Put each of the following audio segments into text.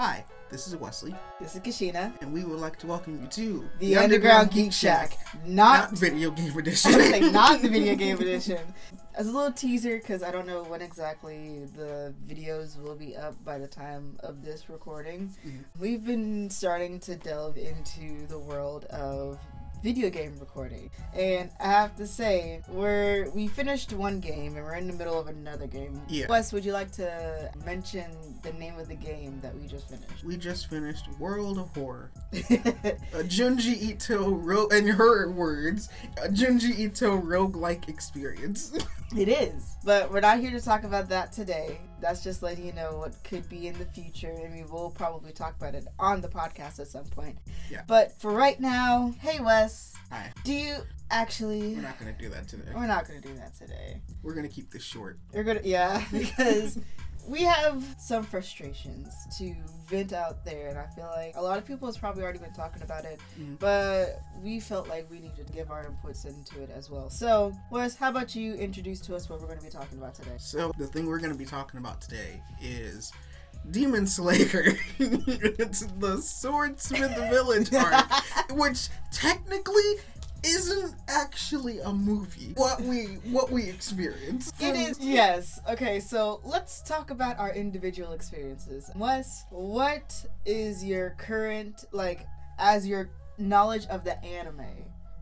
Hi, this is Wesley, This is Ka'shenai. and we would like to welcome you to The, Underground, Geek Shack. not Not, video game edition. say not the video game edition. As a little teaser, because I don't know when exactly the videos will be up by the time of this recording. Mhm. We've been starting to delve into the world of video game recording. And I have to say, we're we finished one game and we're in the middle of another game. Yeah. Wes, would you like to mention the name of the game that we just finished? we just finished World of Horror, a Junji Ito ro- in her words, a Junji Ito roguelike experience. It is. But we're not here to talk about that today. That's just letting you know what could be in the future, and we will probably talk about it on the podcast at some point. Yeah. But for right now, hey Wes, Hi, do you actually. we're not gonna do that today. We're not gonna do that today. We're gonna keep this short. We're gonna, yeah, because we have some frustrations to vent out there, and I feel like a lot of people has probably already been talking about it, Mhm. but we felt like we needed to give our inputs into it as well. So, Wes, how about you introduce to us what we're going to be talking about today? So the thing we're gonna be talking about today is Demon Slayer. it's the Swordsmith Village arc, which technically isn't actually a movie. What we what we experience. It is yes. Okay, so let's talk about our individual experiences. Wes, what is your current like as your knowledge of the anime?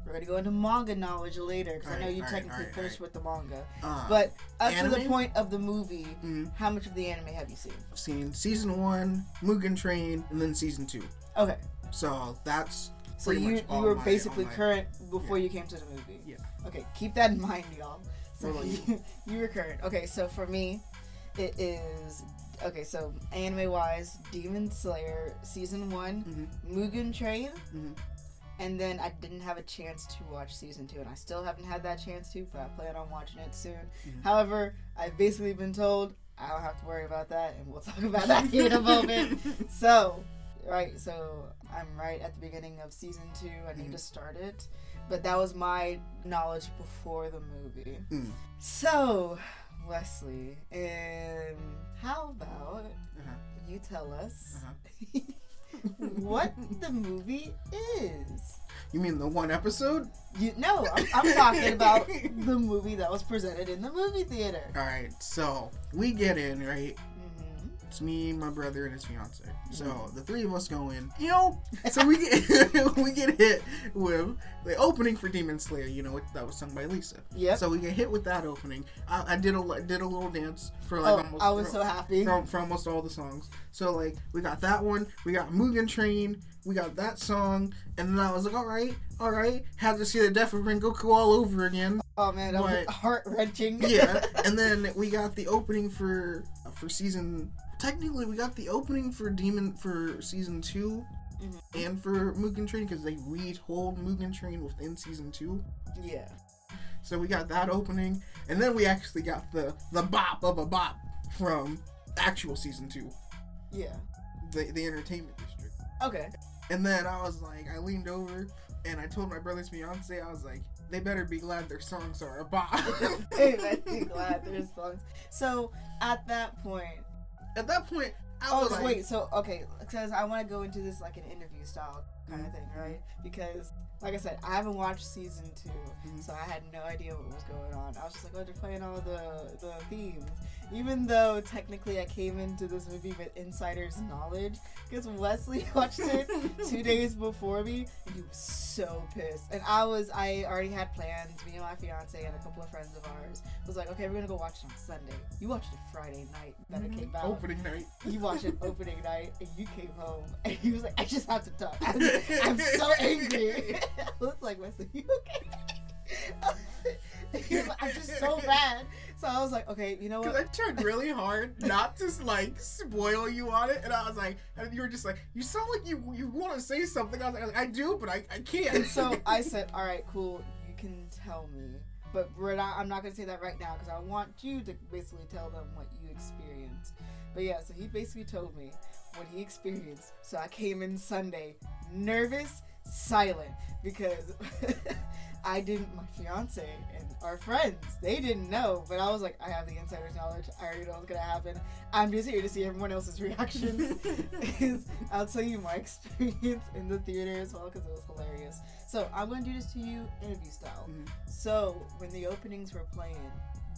We're gonna go into manga knowledge later because I know you alright, technically alright, finished with the manga. Uh, But up to the point of the movie, mhm. how much of the anime have you seen? I've seen season one, Mugen Train, and then season two. Okay, So that's so Pretty you you were my- basically my- current before you came to the movie. yeah. Okay, keep that in mind, y'all. So you, you were current. Okay, so for me, it is okay. So anime wise, Demon Slayer season one, Mhm. Mugen Train, Mhm. and then I didn't have a chance to watch season two, and I still haven't had that chance to, but I plan on watching it soon. Mhm. However, I've basically been told I don't have to worry about that, and we'll talk about that in a moment. So, right, so I'm right at the beginning of season two. I need Mhm. to start it. But that was my knowledge before the movie. Mm. So, Wesley, um, how about Uh-huh. you tell us Uh-huh. what the movie is? You mean the one episode? You no, I'm, I'm talking about the movie that was presented in the movie theater. All right. So we get in right. It's me, my brother, and his fiance. So Mm. the three of us go in. You know, so we get we get hit with the opening for Demon Slayer. You know, that was sung by Lisa. Yeah. So we get hit with that opening. I, I did a did a little dance for like oh, almost. I was for, so happy. for, for almost all the songs. So like we got that one. We got Mugen Train. We got that song, and then I was like, all right, all right. Had to see the Death of Rengoku all over again. Oh man, that was heart wrenching. yeah, and then we got the opening for for season. Technically, we got the opening for Demon for season 2 Mhm. and for Mugen Train because they retold Mugen Train within season two. yeah. So we got that opening, and then we actually got the the bop of a bop from actual season two, Yeah. the the entertainment district. Okay. And then I was like, I leaned over and I told my brother's fiance, I was like, they better be glad their songs are a bop. hey, let's be glad there's songs. So at that point, At that point, I oh was like, wait, so okay, because I want to go into this like an interview style kind of thing, right? Because like I said, I haven't watched season 2 Mhm. so I had no idea what was going on. I was just like, oh, they're playing all the the themes, even though technically I came into this movie with insider's knowledge because Wesley watched it two days before me and he was so pissed. And i was i already had plans me and my fiance and a couple of friends of ours was like okay we're gonna go watch it on sunday. You watched it friday night that it came mm-hmm. out. Opening night. you watched it opening night and you came home and he was like i just have to talk. I'm, I'm so angry. I was like wesley you okay? He was like i'm just so bad so i was like okay you know what? Because I tried really hard not to like spoil you on it, and I was like, and you were just like, you sound like you you want to say something. I was like, I do, but I, I can't. And so I said, "All right, cool. You can tell me, but we're not. I'm not gonna say that right now because I want you to basically tell them what you experienced." But yeah, so he basically told me what he experienced. So I came in Sunday, nervous, silent, because I didn't. My fiance and our friends, they didn't know, but I was like, I have the insider's knowledge. I already know what's gonna happen. I'm just here to see everyone else's reactions. Is I'll tell you my experience in the theater as well because it was hilarious. So I'm gonna do this to you interview style. Mhm. So when the openings were playing,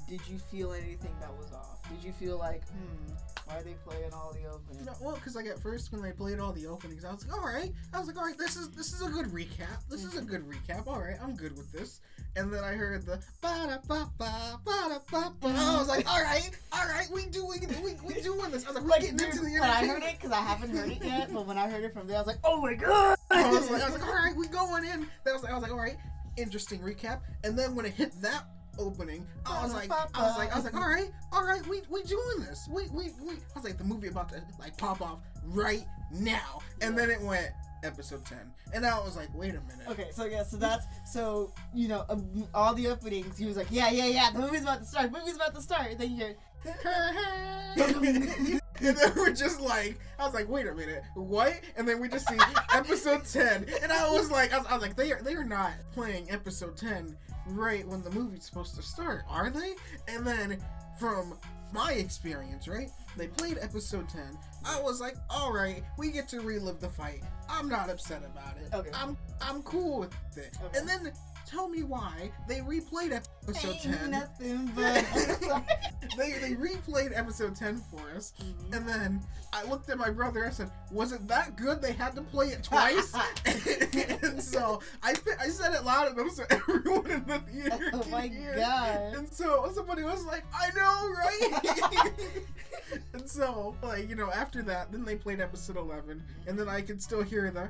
did you feel anything that was off? Did you feel like, hmm, why are they playing all the openings? No, well, because like at first when they played all the openings, I was like, all right. I was like, all right, this is this is a good recap. This is a good recap. All right, I'm good with this. And then I heard the ba da ba ba ba da ba ba. I was like, all right, all right, we doing we we doing this. I was like, we're Like, getting dude, into the when I heard it, because I haven't heard it yet, but when I heard it from there, I was like, oh my god! I was like, I was like, all right, we going in. Then I was like, I was like, all right, interesting recap. And then when it hit that opening, I was like, I was like, I was like, all right, all right, we we doing this. We we we. I was like, the movie about to like pop off right now. And then it went episode ten, and now I was like, wait a minute. Okay, so yeah, so that's so you know um, all the openings. He was like, yeah, yeah, yeah, the movie's about to start. The movie's about to start. then you hear, and then we're just like, I was like, wait a minute, what? And then we just see episode ten, and I was like, I was, I was like, they are they are not playing episode ten right when the movie's supposed to start, are they? And then from my experience, right, they played episode ten. I was like, all right, we get to relive the fight. I'm not upset about it. Okay. I'm I'm cool with it. Okay. And then tell me why they replayed episode Ain't ten nothing but. they they replayed episode 10 for us Mhm. and then i looked at my brother i said was it that good they had to play it twice and so I, I said it loud enough so everyone in the theater Oh can my hear. God. and so somebody was like i know right and so like you know after that then they played episode 11 and then i could still hear the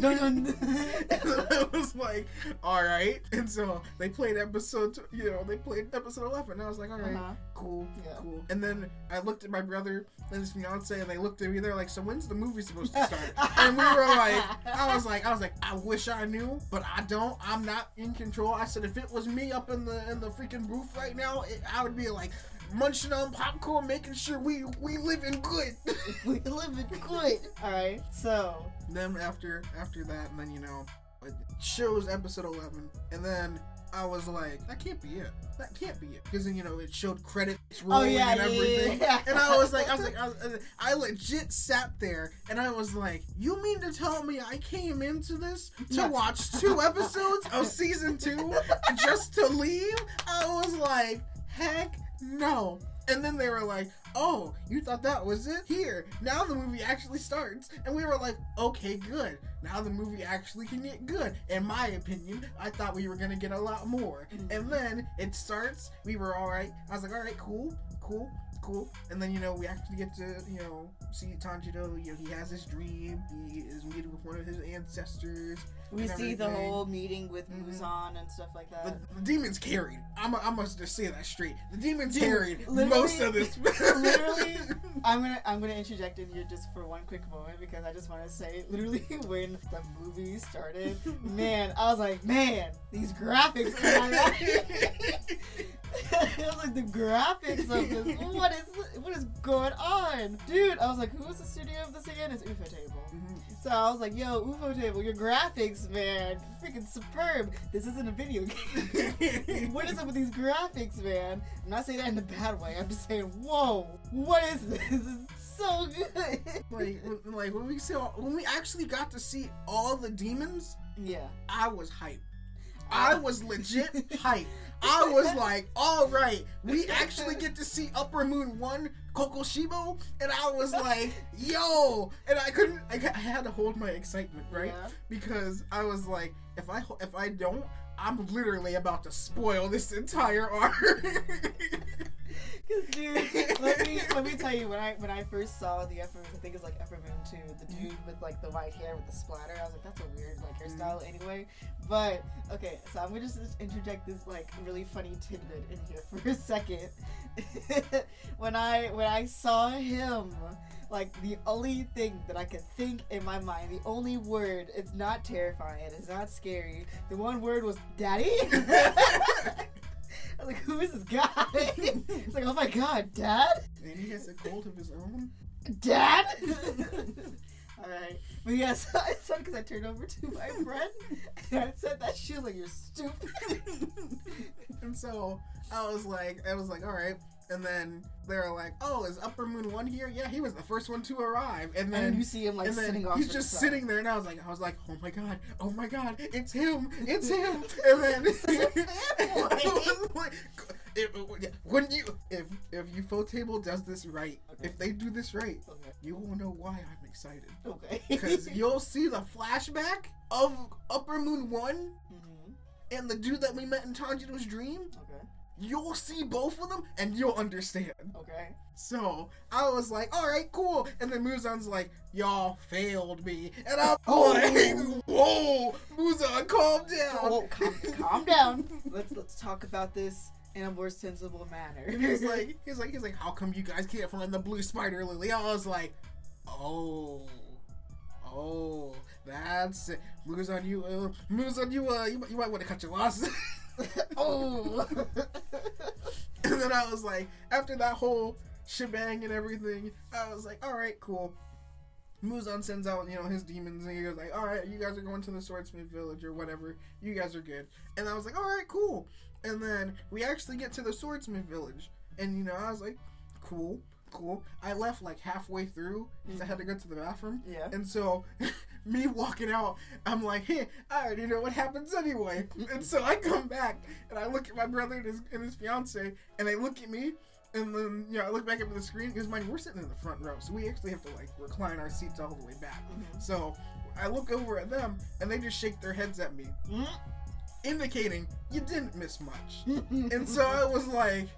Dun, dun. and I was like, all right. And so they played episode, you know, they played episode 11. And I was like, all right, Uh-huh. cool, Yeah. cool. And then I looked at my brother and his fiance, and they looked at me. They're like, so when's the movie supposed to start? and we were like, I was like, I was like, I wish I knew, but I don't. I'm not in control. I said, if it was me up in the in the freaking roof right now, it, I would be like munching on popcorn, making sure we we living good. we live in good. All right, so then after after that, and then you know, it shows episode eleven, and then I was like, that can't be it. That can't be it because then you know it showed credits rolling Oh, yeah, and yeah, yeah, everything, yeah. and I was like, I was like, I, was, uh, I legit sat there and I was like, you mean to tell me I came into this to watch two episodes of season two just to leave? I was like, heck no. And then they were like, oh, you thought that was it? Here, now the movie actually starts. And we were like, okay, good. Now the movie actually can get good. In my opinion, I thought we were going to get a lot more. Mhm. And then it starts, we were all right. I was like, all right, cool, cool, cool. And then, you know, we actually get to, you know, see Tanjiro. You know, he has his dream. He is meeting with one of his ancestors. we see the whole meeting with Mhm. Muzan and stuff like that. The, the demons carried. I'm, I must just say that straight. The demons Dude, carried most of this. literally, I'm gonna I'm gonna interject in here just for one quick moment because I just want to say, literally, when the movie started, man, I was like, man, these graphics. I was like, the graphics of this. What is what is going on, dude? I was like, who is the studio of this again? It's Ufotable. Mhm. So I was like, yo, Ufotable, your graphics, man, freaking superb. This isn't a video game. what is up with these graphics, man? I'm not saying that in a bad way. I'm just saying, whoa, what is this? This is so good. like, like when we saw when we actually got to see all the demons, yeah. I was hyped. I was legit hyped. I was like, all right, we actually get to see Upper Moon 1 Kokushibo. And I was like, yo. And I couldn't, I, I had to hold my excitement, right? Yeah. Because I was like, if I if I don't, I'm literally about to spoil this entire arc. Cause dude, let me let me tell you when I when I first saw the Upper, I think it's like Moon Two, the mm-hmm. dude with like the white hair with the splatter. I was like, that's a weird like mm-hmm. hairstyle anyway. But okay, so I'm gonna just interject this like really funny tidbit in here for a second. when I when I saw him, like the only thing that I could think in my mind, the only word, it's not terrifying, it's not scary. The one word was daddy. I was like, who is this guy? it's like, oh my god, dad? and he has a cult of his own. Dad? All right, but yes, it's funny because I turned over to my friend and I said that she was like, "You're stupid." and so I was like, I was like, all right. And then they're like, "Oh, is Upper Moon One here? Yeah, he was the first one to arrive." And and then then you see him like and sitting off. he's just side. sitting there, and I was like, I was like, oh my god, oh my god, it's him, it's him. And then I was like, if, when you if if Ufotable does this right, Okay. if they do this right, Okay. you will know why I'm excited Okay. because you'll see the flashback of Upper Moon One Mhm. and the dude that we met in Tanjiro's dream. Okay. You'll see both of them, and you'll understand. Okay. So I was like, all right, cool. And then Muzan's like, y'all failed me. And I'm Oh. like, whoa, Muzan, calm down. Oh, calm, calm down. Let's let's talk about this in a more sensible manner. And he's like, he's like, he's like, how come you guys can't find the blue spider lily? I was like, oh, oh, that's it. Muzan, you, uh, you, uh, you, you might want to cut your losses. oh. And then I was like, after that whole shebang and everything, I was like, all right, cool. Muzan sends out, you know, his demons, and he goes like, all right, you guys are going to the Swordsmith Village or whatever. You guys are good. And I was like, all right, cool. And then we actually get to the Swordsmith Village, and you know, I was like, cool, cool. I left like halfway through because I had to go to the bathroom. Yeah. And so, me walking out, I'm like, hey, I already know what happens anyway. and so I come back and I look at my brother and his, and his fiance, and they look at me. And then, you know, I look back up at the screen because, mind, we're sitting in the front row, so we actually have to like recline our seats all the way back. Mhm. So I look over at them, and they just shake their heads at me, indicating you didn't miss much. And so I was like,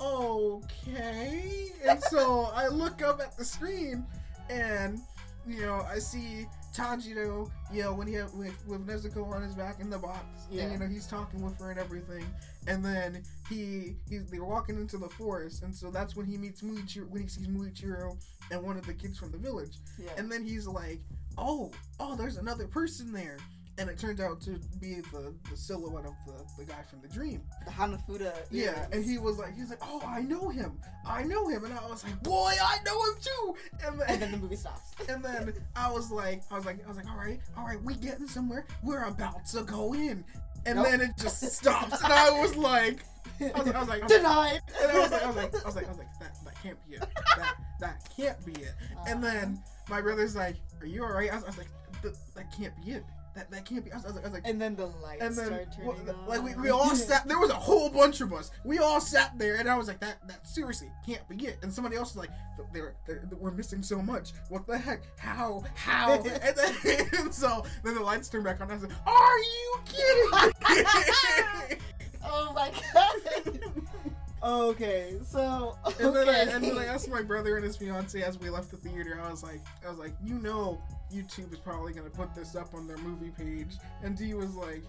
okay. And so I look up at the screen and, you know, I see Tanjiro, you know, when he had, with, with Nezuko on his back in the box. Yeah. And, you know, he's talking with her and everything. And then he, he's, they're walking into the forest. And so that's when he meets Muichiro, when he sees Muichiro and one of the kids from the village. yeah. And then he's like, oh, oh, there's another person there. And it turned out to be the, the silhouette of the, the guy from the dream. the Hanafuda. Yeah, earrings. and he was like, he's like, oh, I know him, I know him, and I was like, boy, I know him too. And and then then, the movie stops. and then I was like, I was like, I was like, all right, all right, we getting somewhere. We're about to go in, and Nope. then it just stops, and I was like, I was, I was like, Denied. and I was like, I was like, I was like, I was like, that, that can't be it. That, that can't be it. And then my brother's like, are you all right? I was, I was like, that can't be it. That, that can't be. I was, I was like, I was like, and then the lights and then start well, turning on. like we, we all sat there was a whole bunch of us. We all sat there and i was like that that seriously can't be it. And somebody else was like they're, they're, we're missing so much. What the heck? How? How? And then and so then the lights turned back on. And i was like are you kidding Oh my god. Okay, so okay. and then I and then I asked my brother and his fiance as we left the theater. I was like, I was like, you know, YouTube is probably gonna put this up on their movie page, and D was like.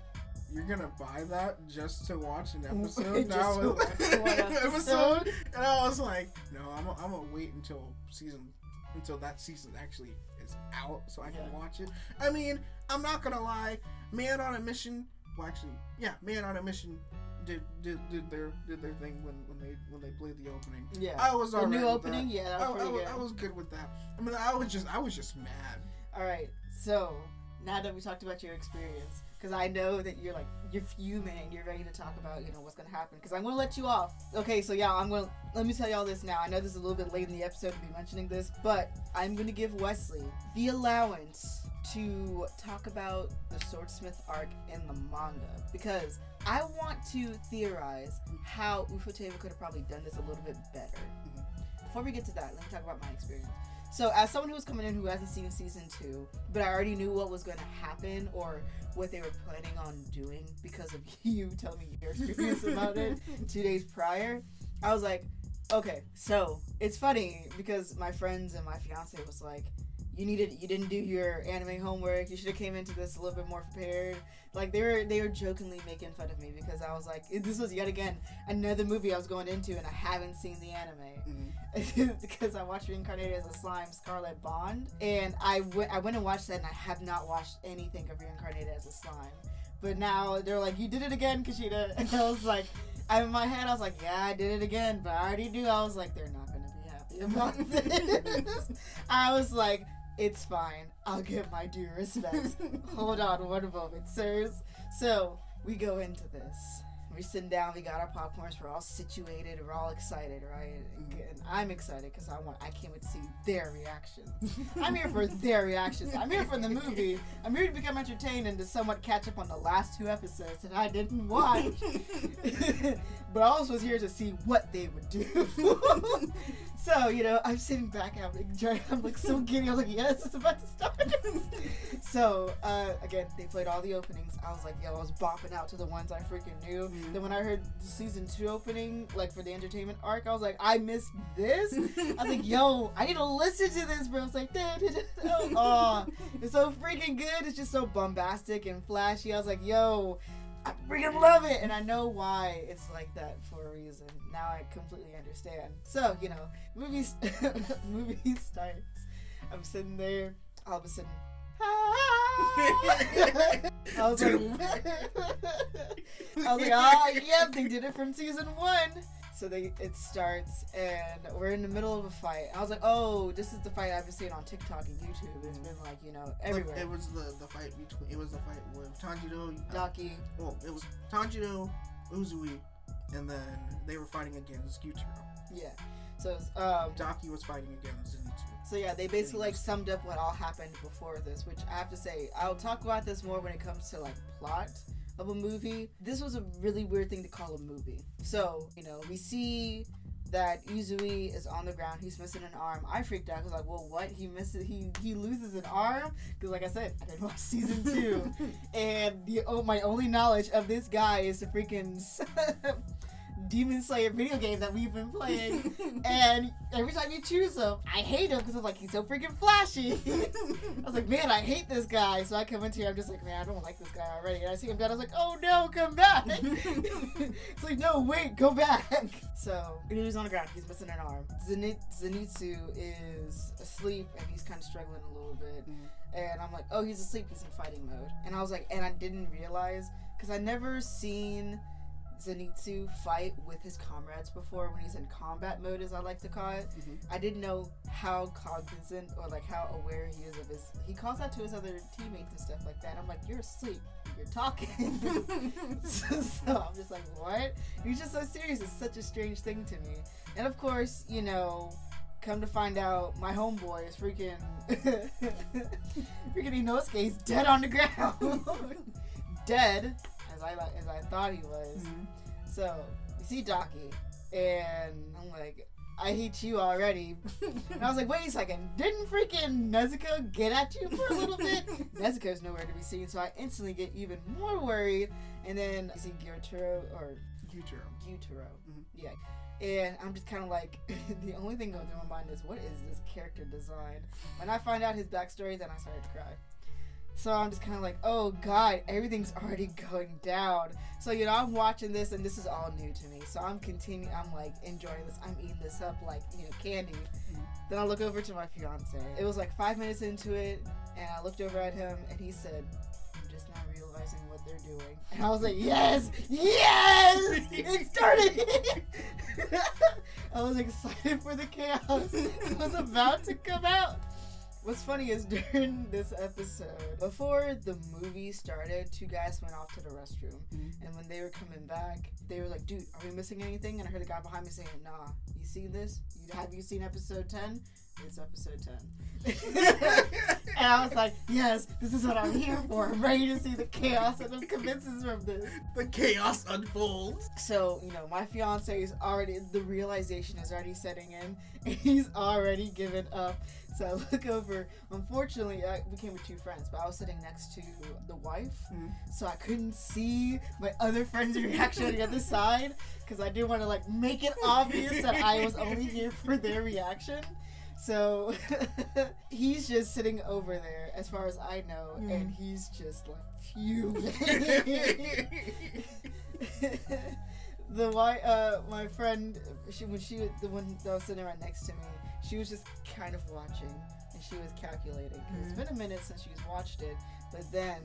You're gonna buy that just to watch an episode? Now to watch one episode? And I was like, no, I'm gonna I'm wait until season until that season actually is out so I can Yeah. watch it. I mean, I'm not gonna lie, Man on a Mission. Well, actually, yeah, Man on a Mission did did, did their did their thing when, when they when they played the opening. yeah, I was the new opening. Yeah, I, was I, good. I was good with that. I mean, I was just I was just mad. All right, so now that we talked about your experience, because I know that you're like you're fuming you're ready to talk about you know what's gonna happen. Because I'm gonna let you off. Okay, so yeah, I'm gonna let me tell y'all this now. I know this is a little bit late in the episode to be mentioning this, but I'm gonna give Wesley the allowance to talk about the Swordsmith arc in the manga because I want to theorize how Ufotable could have probably done this a little bit better. Mm-hmm. Before we get to that, let me talk about my experience. So, as someone who's coming in who hasn't seen season two, but I already knew what was going to happen or what they were planning on doing because of you telling me your experience about it two days prior, I was like, okay. So it's funny because my friends and my fiance was like, you needed, you didn't do your anime homework. You should have came into this a little bit more prepared. Like they were, they were jokingly making fun of me because I was like, this was yet again another movie I was going into and I haven't seen the anime mm-hmm. because I watched Reincarnated as a Slime, Scarlet Bond, and I went I went and watched that, and I have not watched anything of Reincarnated as a Slime. But now they're like, "You did it again, Kushida," and I was like, I, in my head, I was like, "Yeah, I did it again," but I already knew I was like, "They're not gonna be happy about this." I was like, It's fine. I'll give my due respects. Hold on one moment, sirs. So we go into this. We're sitting down. We got our popcorns. We're all situated. We're all excited, right? And I'm excited because I want. I can't wait to see their reactions. I'm here for their reactions. I'm here for the movie. I'm here to become entertained and to somewhat catch up on the last two episodes that I didn't watch. but I also was here to see what they would do. so you know, I'm sitting back. I'm enjoying. I'm like so giddy. I'm like, yes, it's about to start. so uh, again, they played all the openings. I was like, yo, I was bopping out to the ones I freaking knew. Then when I heard the season two opening, like for the entertainment arc, I was like, I missed this. I was like, yo, I need to listen to this, bro. It's like, da, da, da. oh, it's so freaking good. It's just so bombastic and flashy. I was like, yo, I freaking love it. And I know why it's like that for a reason. Now I completely understand. So, you know, movies, movie starts. I'm sitting there, all of a sudden, I was like, I was like, ah, yep, they did it from season one. So they it starts and we're in the middle of a fight. I was like, oh, this is the fight I've been seeing on TikTok and YouTube. It's been like, you know, everywhere. It was the, the fight between. It was the fight with Tanjiro. Daki. Well, it was Tanjiro, Uzui, and then they were fighting against Gyutaro. Yeah. So um Daki was fighting against Zenitsu. so yeah, they basically like summed up what all happened before this, which I have to say, I'll talk about this more when it comes to like plot of a movie. This was a really weird thing to call a movie. So, you know, we see that Uzui is on the ground. He's missing an arm. I freaked out. I was like, "Well, what? He misses? He he loses an arm?" Because, like I said, I didn't watch season two, and the oh, my only knowledge of this guy is the freaking Demon Slayer video game that we've been playing. and every time you choose him, I hate him because I'm like, he's so freaking flashy. I was like, man, I hate this guy. So I come into here, I'm just like, man, I don't like this guy already. And I see him dead. I was like, oh no, come back. it's like, no, wait, go back. So he's on the ground. He's missing an arm. Zenitsu is asleep and he's kind of struggling a little bit. Mm-hmm. And I'm like, oh, he's asleep. He's in fighting mode. And I was like, and I didn't realize because I never seen Zenitsu fight with his comrades before when he's in combat mode, as I like to call it. Mhm. I didn't know how cognizant or like how aware he is of his. He calls out to his other teammates and stuff like that. I'm like, you're asleep. You're talking. so, so I'm just like, what? He's just so serious. It's such a strange thing to me. And of course, you know, come to find out, my homeboy is freaking freaking Inosuke is dead on the ground. dead, as I as I thought he was. So you see Daki, and I'm like, I hate you already. and I was like, wait a second, didn't freaking Nezuko get at you for a little bit? Nezuko's nowhere to be seen, so I instantly get even more worried. And then you see Gyutaro or Gyutaro. Gyutaro, Mhm. yeah. And I'm just kind of like, the only thing going through my mind is, what is this character design? When I find out his backstory, then I started to cry. So I'm just kind of like, oh god, everything's already going down. So you know, I'm watching this, and this is all new to me. So I'm continuing. I'm like enjoying this. I'm eating this up like you know candy. Mhm. Then I look over to my fiance. It was like five minutes into it, and I looked over at him, and he said, "I'm just not realizing what they're doing." And I was like, "Yes, yes, it started." I was excited for the chaos. It was about to come out. What's funny is during this episode, before the movie started, two guys went off to the restroom. Mhm. And when they were coming back, they were like, dude, are we missing anything? And I heard the guy behind me saying, nah, you see this? You, have you seen episode 10? It's episode 10. and I was like, yes, this is what I'm here for. I'm ready to see the chaos and the commences from this. The chaos unfolds. So, you know, my fiance is already, the realization is already setting in. And he's already given up. So I look over. Unfortunately, I became with two friends, but I was sitting next to the wife. Mhm. So I couldn't see my other friend's reaction on the other side because I didn't want to, like, make it obvious that I was only here for their reaction. So he's just sitting over there, as far as I know, and he's just like fuming. the white uh my friend she when she was the one that was sitting right next to me she was just kind of watching and she was calculating 'cause it's Mhm. been a minute since she's watched it but then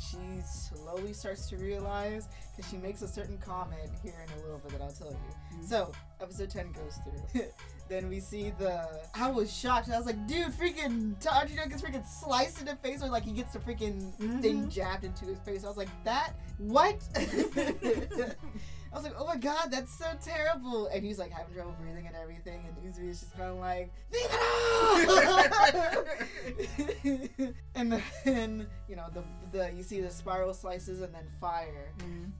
she slowly starts to realize because she makes a certain comment here in a little bit that I'll tell you Mhm. so episode 10 goes through then we see the. I was shocked. I was like, dude, freaking Tanjiro gets freaking sliced in the face, or like he gets the freaking thing Mhm. jabbed into his face. I was like, that what? I was like, oh my god, that's so terrible. And he's like having trouble breathing and everything. And Uzui is just kind of like, leave it off! and then, you know, the, the you see the spiral slices and then fire. And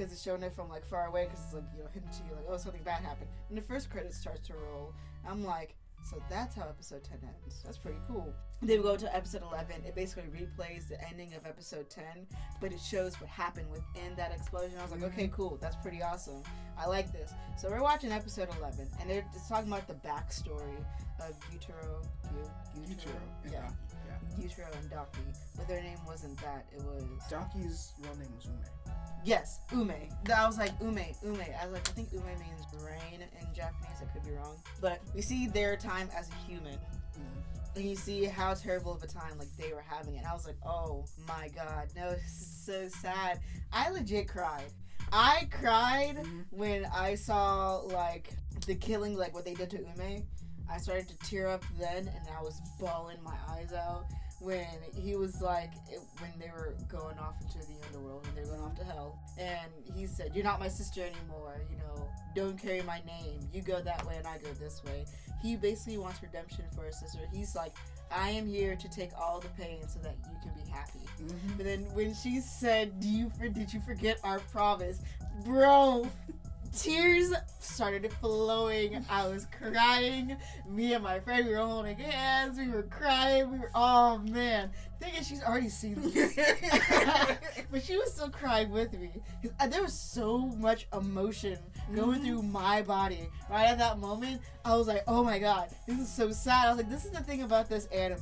because it's showing it from like far away, because it's like, you know, hidden to you, like, oh, something bad happened. And the first credit starts to roll. I'm like, so that's how episode 10 ends. That's pretty cool. Then we go to episode 11. It basically replays the ending of episode 10, but it shows what happened within that explosion. I was like, okay, mm-hmm. cool. That's pretty awesome. I like this. So we're watching episode 11, and they're just talking about the backstory of Yutaro. Yu- Yutaro, Yeah. yeah, yeah. Yutaro and Daki. But their name wasn't that. It was. Daki's real name was Ume. Yes, Ume. I was like Ume, Ume. I was like, I think Ume means rain in Japanese. I could be wrong, but we see their time as a human, and you see how terrible of a time like they were having it. And I was like, oh my god, no, this is so sad. I legit cried. I cried Mhm. when I saw like the killing, like what they did to Ume. I started to tear up then, and I was bawling my eyes out when he was like, it, when they were going off into the underworld, when they're going off to hell, and he said, "You're not my sister anymore. You know, don't carry my name. You go that way, and I go this way." He basically wants redemption for his sister. He's like, "I am here to take all the pain so that you can be happy." Mhm. But then when she said, "Do you for did you forget our promise, bro?" Tears started flowing. I was crying. Me and my friend, we were holding hands. We were crying. We were, oh man. Thing is, she's already seen this, but she was still crying with me. uh, There was so much emotion going Mhm. through my body right at that moment. I was like, oh my god, this is so sad. I was like, this is the thing about this anime.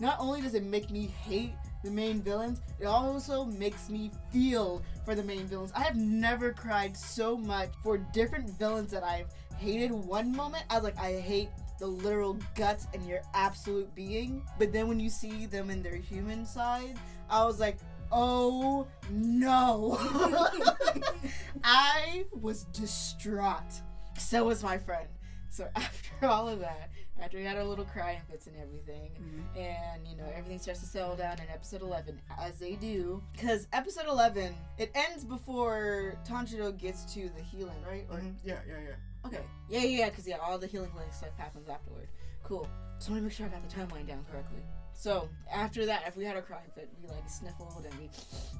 Not only does it make me hate the main villains, it also makes me feel for the main villains. I have never cried so much for different villains that I've hated one moment. I was like, I hate the literal guts and your absolute being. But then when you see them in their human side, I was like, oh no. I was distraught. So was my friend. So after all of that, after we had our little crying fits and everything, Mhm. and you know everything starts to settle down in episode 11 as they do. Because episode 11 it ends before tanjiro gets to the healing right? Or Mhm. Yeah, yeah, yeah. okay. Yeah yeah yeah because yeah all the healing healing stuff happens afterward. Cool. Just want to make sure i got the timeline down correctly. So after that if we had a crying fit we like sniffled and we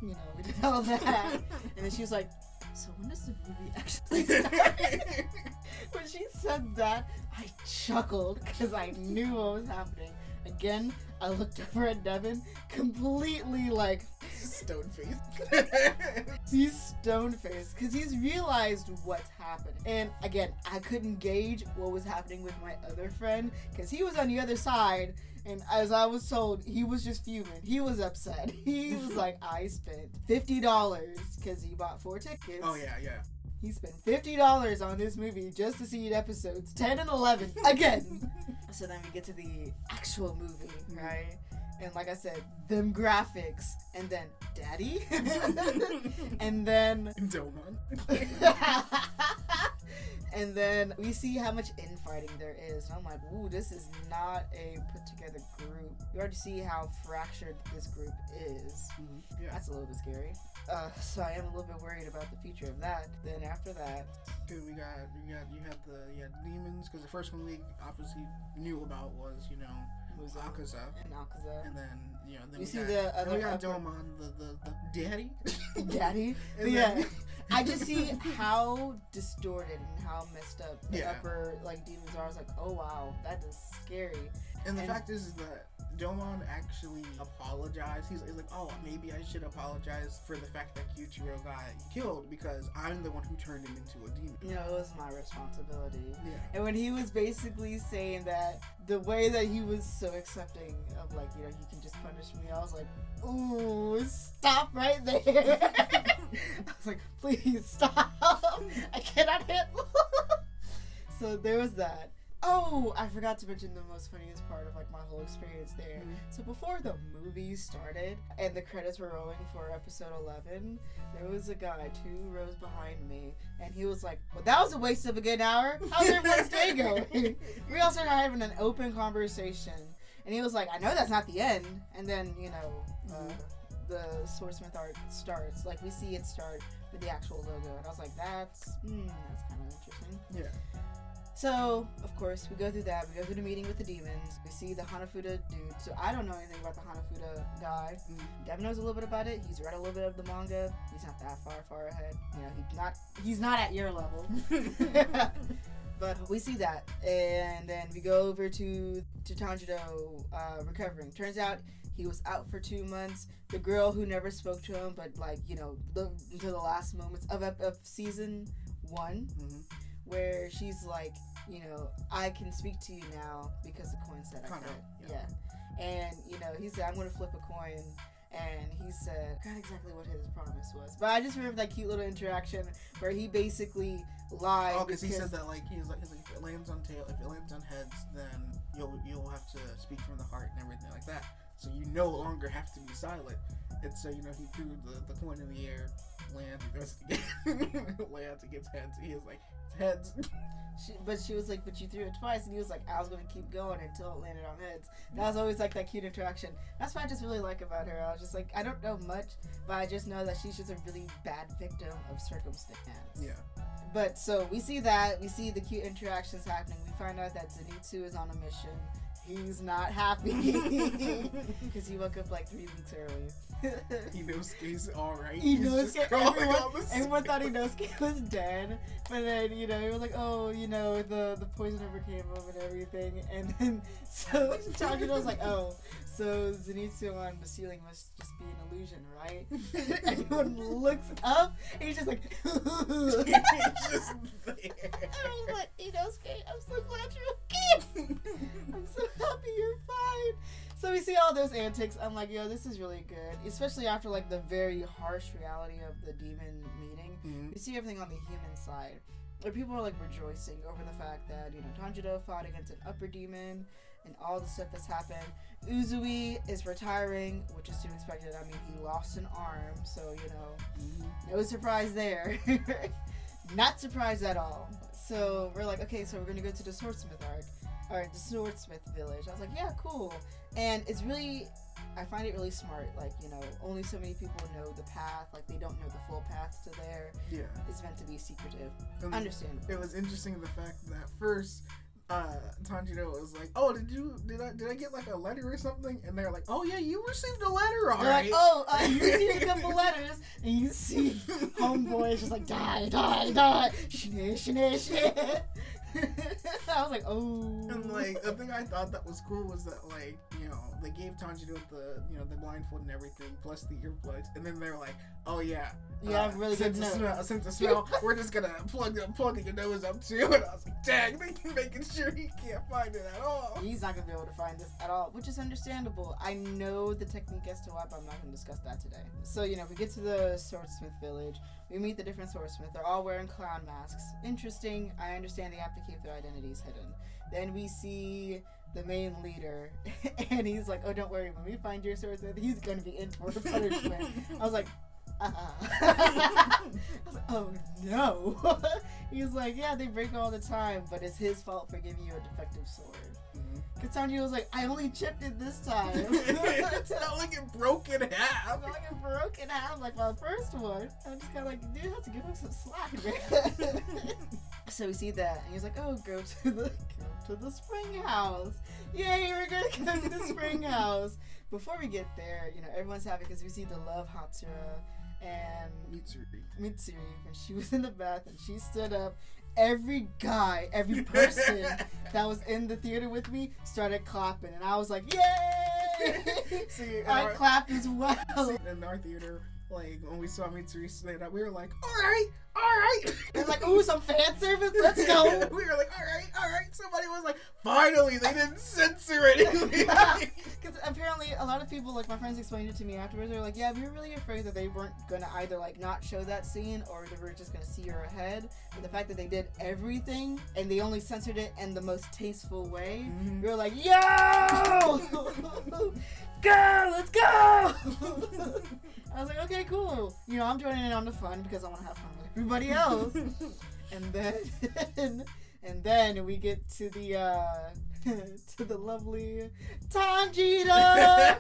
you know we did all that. And then she was like so when does the movie actually start when she said that, I chuckled because I knew what was happening. Again, I looked over at Devin, completely like Stone face. he's stone faced because he's realized what's happening. And again, I couldn't gauge what was happening with my other friend because he was on the other side. And as I was told, he was just fuming. He was upset. He was like, I spent $50 because he bought four tickets. oh yeah, yeah. He spent fifty dollars on this movie just to see episodes ten and eleven again. so then we get to the actual movie, mm-hmm. right? And like I said, them graphics, and then Daddy, and then Domon. And then we see how much infighting there is. And I'm like, ooh, this is not a put together group. You already see how fractured this group is. Mhm. Yeah. That's a little bit scary. Uh, so I am a little bit worried about the future of that. Then after that, Dude, we got, we got, you had the, you had demons because the first one we obviously knew about was, you know, was Akaza, and Akaza. and then you know, then we see got, the other we got upper- Domon, the, the, the daddy. Daddy. Yeah, then- I just see how distorted and how messed up the Yeah. upper like demons are. I was like, oh wow, that is scary. And the And- fact is, is that Domon actually apologized. He's, he's like, oh, maybe I should apologize for the fact that Kyuchiro got killed because I'm the one who turned him into a demon. You know, it was my responsibility. Yeah. And when he was basically saying that the way that he was so accepting of like, you know, you can just punish me, I was like, ooh, stop right there. I was like, please stop. I cannot handle. so there was that. Oh, I forgot to mention the most funniest part of like my whole experience there. Mhm. So before the movie started and the credits were rolling for episode 11, there was a guy two rows behind me, and he was like, "Well, that was a waste of a good hour. How's everyone's day going?" we all started having an open conversation, and he was like, "I know that's not the end." And then you know, uh, the Swordsmith art starts. Like we see it start with the actual logo, and I was like, "That's hmm, that's kind of interesting." Yeah. So, of course, we go through that. We go through the meeting with the demons. We see the Hanafuda dude. So, I don't know anything about the Hanafuda guy. Mm. Devin knows a little bit about it. He's read a little bit of the manga. He's not that far, far ahead. You know, he's not he's not at your level. but we see that, and then we go over to to Tanjiro uh, recovering. Turns out he was out for two months. The girl who never spoke to him, but like you know, lived until the last moments of, of season one Mhm. where she's like, you know, I can speak to you now because the coin said I could. yeah. Yeah. And, you know, he said, I'm going to flip a coin. And he said, I forgot exactly what his promise was. But I just remember that cute little interaction where he basically lied. Oh, because he said that like he's like, he's like if it lands on tail, if it lands on heads, then you'll you'll have to speak from the heart and everything like that. So you no longer have to be silent. And so you know he threw the, the coin in the air, lands, he it again, lands, it gets heads. He is like heads. She, but she was like, but you threw it twice, and he was like, I was gonna keep going until it landed on heads. That was always like that cute interaction. That's what I just really like about her. I was just like, I don't know much, but I just know that she's just a really bad victim of circumstance. Yeah. But so we see that, we see the cute interactions happening. We find out that Zenitsu is on a mission. He's not happy because he woke up like three weeks early. Inosuke's. He knows just crawling everyone, everyone thought Inosuke was dead, but then you know he was like, oh, you know the the poison overcame him and everything, and then so Tanjiro was like, oh, so Zenitsu on the ceiling must just be an illusion, right? Everyone looks up, and he's just like, He's just there. I was like, Inosuke, I'm so glad you're okay. I'm so happy you're fine. So we see all those antics. I'm like, yo, this is really good, especially after like the very harsh reality of the demon meeting. Mhm. We see everything on the human side, where people are like rejoicing over the fact that you know Tanjiro fought against an upper demon and all the stuff that's happened. Uzui is retiring, which is to be expected. I mean, he lost an arm, so you know, Mhm. no surprise there. Not surprised at all. So we're like, okay, so we're gonna go to the swordsmith arc, or the swordsmith village. I was like, yeah, cool. And it's really, I find it really smart. Like, you know, only so many people know the path. Like, they don't know the full path to there. Yeah. It's meant to be secretive. And Understandable. It was interesting the fact that first uh Tanjiro was like, "Oh, did you did I did I get like a letter or something?" And they're like, "Oh yeah, you received a letter, all They're right." like, oh, uh, you received a couple letters, and you see homeboy is just like, die, die, die, shit, shit, shit. I was like, oh. And like the thing I thought that was cool was that like you know they gave Tanjiro the you know the blindfold and everything plus the earplugs and then they're like oh yeah You uh, have really sense good of nose." smell sense of smell we're just gonna plug plug your nose up too and I was like dang they making sure he can't find it at all He's not gonna be able to find this at all, which is understandable. I know the technique as to why, but I'm not gonna discuss that today. So, you know, we get to the swordsmith village. We meet the different swordsmiths. They're all wearing clown masks. Interesting. I understand they have to keep their identities hidden. Then we see the main leader, and he's like, "Oh, don't worry. When we find your swordsmith, he's gonna be in for the punishment." I was like. Uh-uh. I was like, oh no. He's like, yeah, they break all the time, but it's his fault for giving you a defective sword. Katanya was like, I only chipped it this time. it's not like it broke in half I'm like a broken half like my first one. I'm just kind of like, dude, has to give him some slack, man. so we see that, and he's like, oh, go to the go to the spring house. Yay, we're gonna go to the spring house. Before we get there, you know, everyone's happy because we see the love Hashira and Mitsuri Mitsuri and she was in the bath and she stood up. Every guy, every person that was in the theater with me started clapping, and I was like, "Yay!" See, I our- clapped as well. See, in our theater, like when we saw Mitsuri stand up, we were like, all right, all right. It's like, ooh, some fan service. Let's go. we were like, all right, all right. Somebody was like, finally, they didn't censor anything. Because apparently, a lot of people, like my friends, explained it to me afterwards. They're like, "Yeah, we were really afraid that they weren't gonna either like not show that scene, or they were just gonna see her ahead." But the fact that they did everything and they only censored it in the most tasteful way, Mhm. we were like, "Yo, go, let's go!" I was like, "Okay, cool." You know, I'm joining in on the fun because I want to have fun with everybody else. and then and then we get to the uh to the lovely Tanjiro.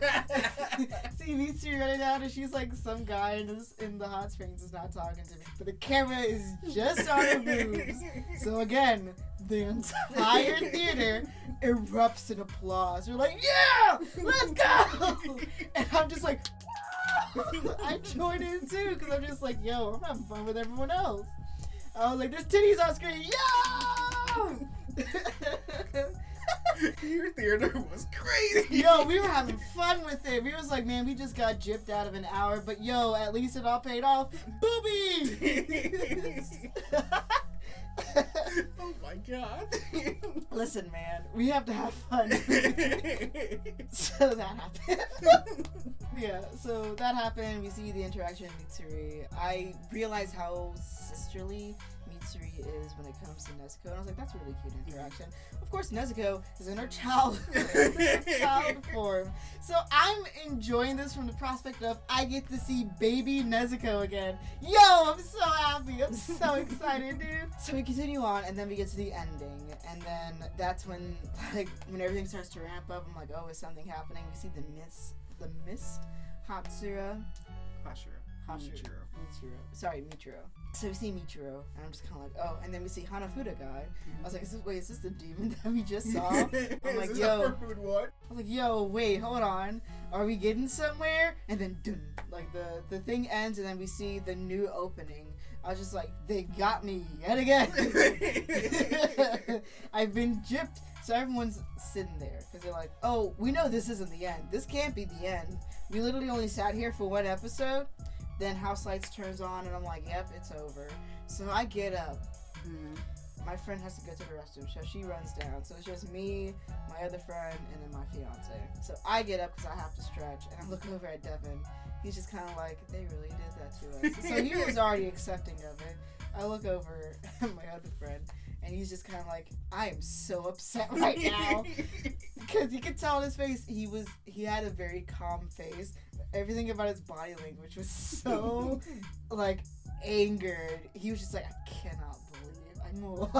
See Mitsuri running out and she's like some guy in this in the hot springs is not talking to me. But the camera is just on her boobs. So again, the entire theater erupts in applause. They're like, yeah, let's go! And I'm just like, I joined in too because I'm just like, yo, I'm having fun with everyone else. I was like, there's titties on screen, yo! Your theater was crazy. yo, we were having fun with it. We was like, man, we just got gypped out of an hour, but yo, at least it all paid off. Boobies! oh my god. Listen, man, we have to have fun. so that happened. yeah, so that happened. We see the interaction with Mitsuri. I realize how sisterly Mitsuri is when it comes to Nezuko. And I was like, that's a really cute interaction. Of course, Nezuko is in her child, child form. So I'm enjoying this from the prospect of I get to see baby Nezuko again. Yo, I'm so happy. I'm so excited, dude. So we continue on, and then we get to the ending. And then that's when, like, when everything starts to ramp up, I'm like, oh, is something happening? We see the mist, the mist, Hatsura, Hashira. Hashira. Michiro. Michiro. Sorry, Michiro. So we see Michiro, and I'm just kind of like, oh, and then we see Hanafuda guy. I was like, is this, wait, is this the demon that we just saw? I'm Is like, this yo. a food one? I was like, yo, wait, hold on. Are we getting somewhere? And then, dun, like, the, the thing ends, and then we see the new opening. I was just like, they got me yet again. I've been gypped. So everyone's sitting there because they're like, oh, we know this isn't the end. This can't be the end. We literally only sat here for one episode. Then House Lights turns on, and I'm like, yep, it's over. So I get up. Mhm. My friend has to go to the restroom, so she runs down. So it's just me, my other friend, and then my fiance. So I get up because I have to stretch, and I look over at Devin. He's just kind of like, they really did that to us. so he was already accepting of it. I look over at my other friend, and he's just kind of like, I am so upset right now. Because you could tell on his face, he was he had a very calm face. Everything about his body language was so like angered. He was just like, I cannot believe I know.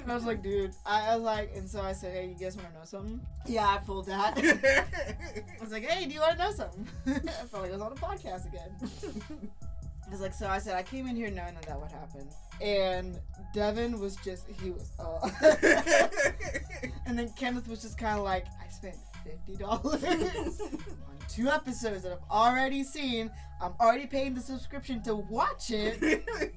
and I was like, dude, I, I was like, and so I said, hey, you guys want to know something? Yeah, I pulled that. I was like, hey, do you want to know something? I felt like I was on a podcast again. I was like, so I said, I came in here knowing that that would happen. And Devin was just, he was, uh. and then Kenneth was just kind of like, I spent $50 on two episodes that I've already seen. I'm already paying the subscription to watch it.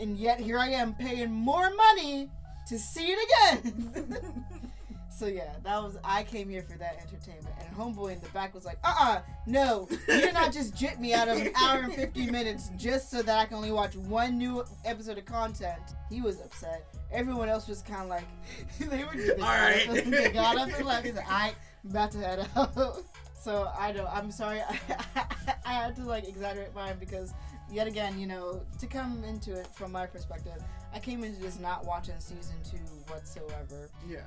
And yet here I am paying more money to see it again. so yeah, that was I came here for that entertainment. And homeboy in the back was like, uh-uh, no, you did not just jit me out of an hour and 50 minutes just so that I can only watch one new episode of content. He was upset. Everyone else was kind of like, they were. All right. they got up and left. He's like, I about to head out. So I know. I'm sorry. I, I had to like exaggerate mine because yet again, you know, to come into it from my perspective, I came into this not watching season two whatsoever. yeah.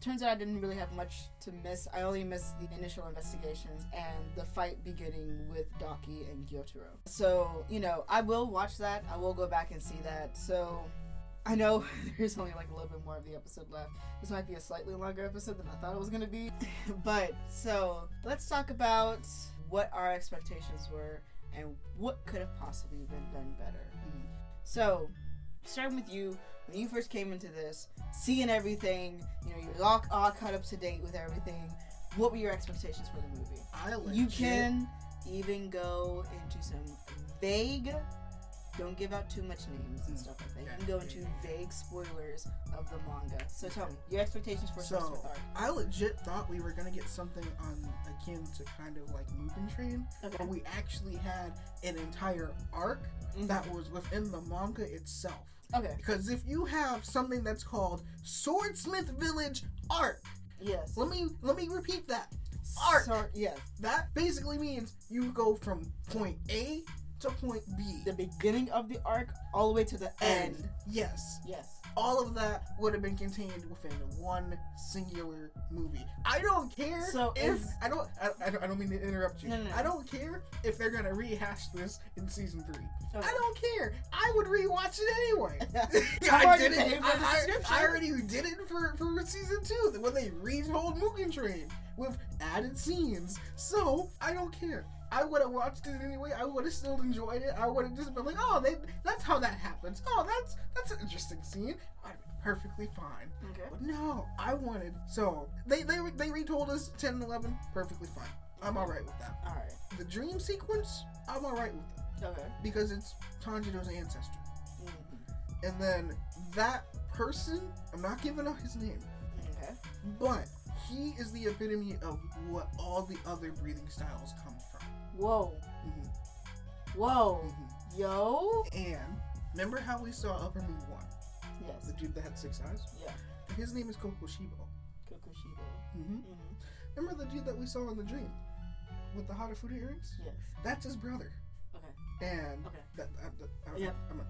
Turns out I didn't really have much to miss. I only missed the initial investigations and the fight beginning with Daki and Gyutaro. So, you know, I will watch that. I will go back and see that. So, I know there's only like a little bit more of the episode left. This might be a slightly longer episode than I thought it was going to be. but, so, let's talk about what our expectations were and what could have possibly been done better. So, starting with you, when you first came into this, seeing everything, you know, you're all, all caught up to date with everything. What were your expectations for the movie? I legit, You can even go into some vague don't give out too much names and Mm. stuff like that. You can go into vague spoilers of the manga. So tell me your expectations for So Swordsmith arc. I legit thought we were gonna get something on akin to kind of like Mugen Train, Okay. but we actually had an entire arc Mhm. that was within the manga itself. Okay. Because if you have something that's called Swordsmith Village Arc, Yes. let me let me repeat that. Arc. So, yes. That basically means you go from point A to point B. The beginning of the arc all the way to the end. Yes. Yes. all of that would have been contained within one singular movie. I don't care So if is- I don't I, I don't mean to interrupt you. No, no, no. I don't care if they're gonna rehash this in season three. Okay. I don't care. I would rewatch it anyway. I did it. paid for the I, I. I already did it for, for season two when they retold Mugen Train with added scenes. So I don't care. I would have watched it anyway. I would have still enjoyed it. I would have just been like, "Oh, they, that's how that happens. Oh, that's that's an interesting scene. I'd be perfectly fine." Okay. But no, I wanted so they they they retold us 10 and 11 perfectly fine. I'm all right with that. All right. The dream sequence, I'm all right with it Okay. because it's Tanjiro's ancestor. Mhm. And then that person, I'm not giving out his name, Okay. but he is the epitome of what all the other breathing styles come from. Whoa. Mhm, Whoa. mhm. Yo. And remember how we saw Upper Moon 1? Yes. The dude that had six eyes? Yeah. His name is Kokoshibo. Kokushibo. Mm-hmm. Mhm. Remember the dude that we saw in the dream? With the Harafuda earrings? Yes. That's his brother. Okay. And Okay. that, that, that, I, Yep. I'm,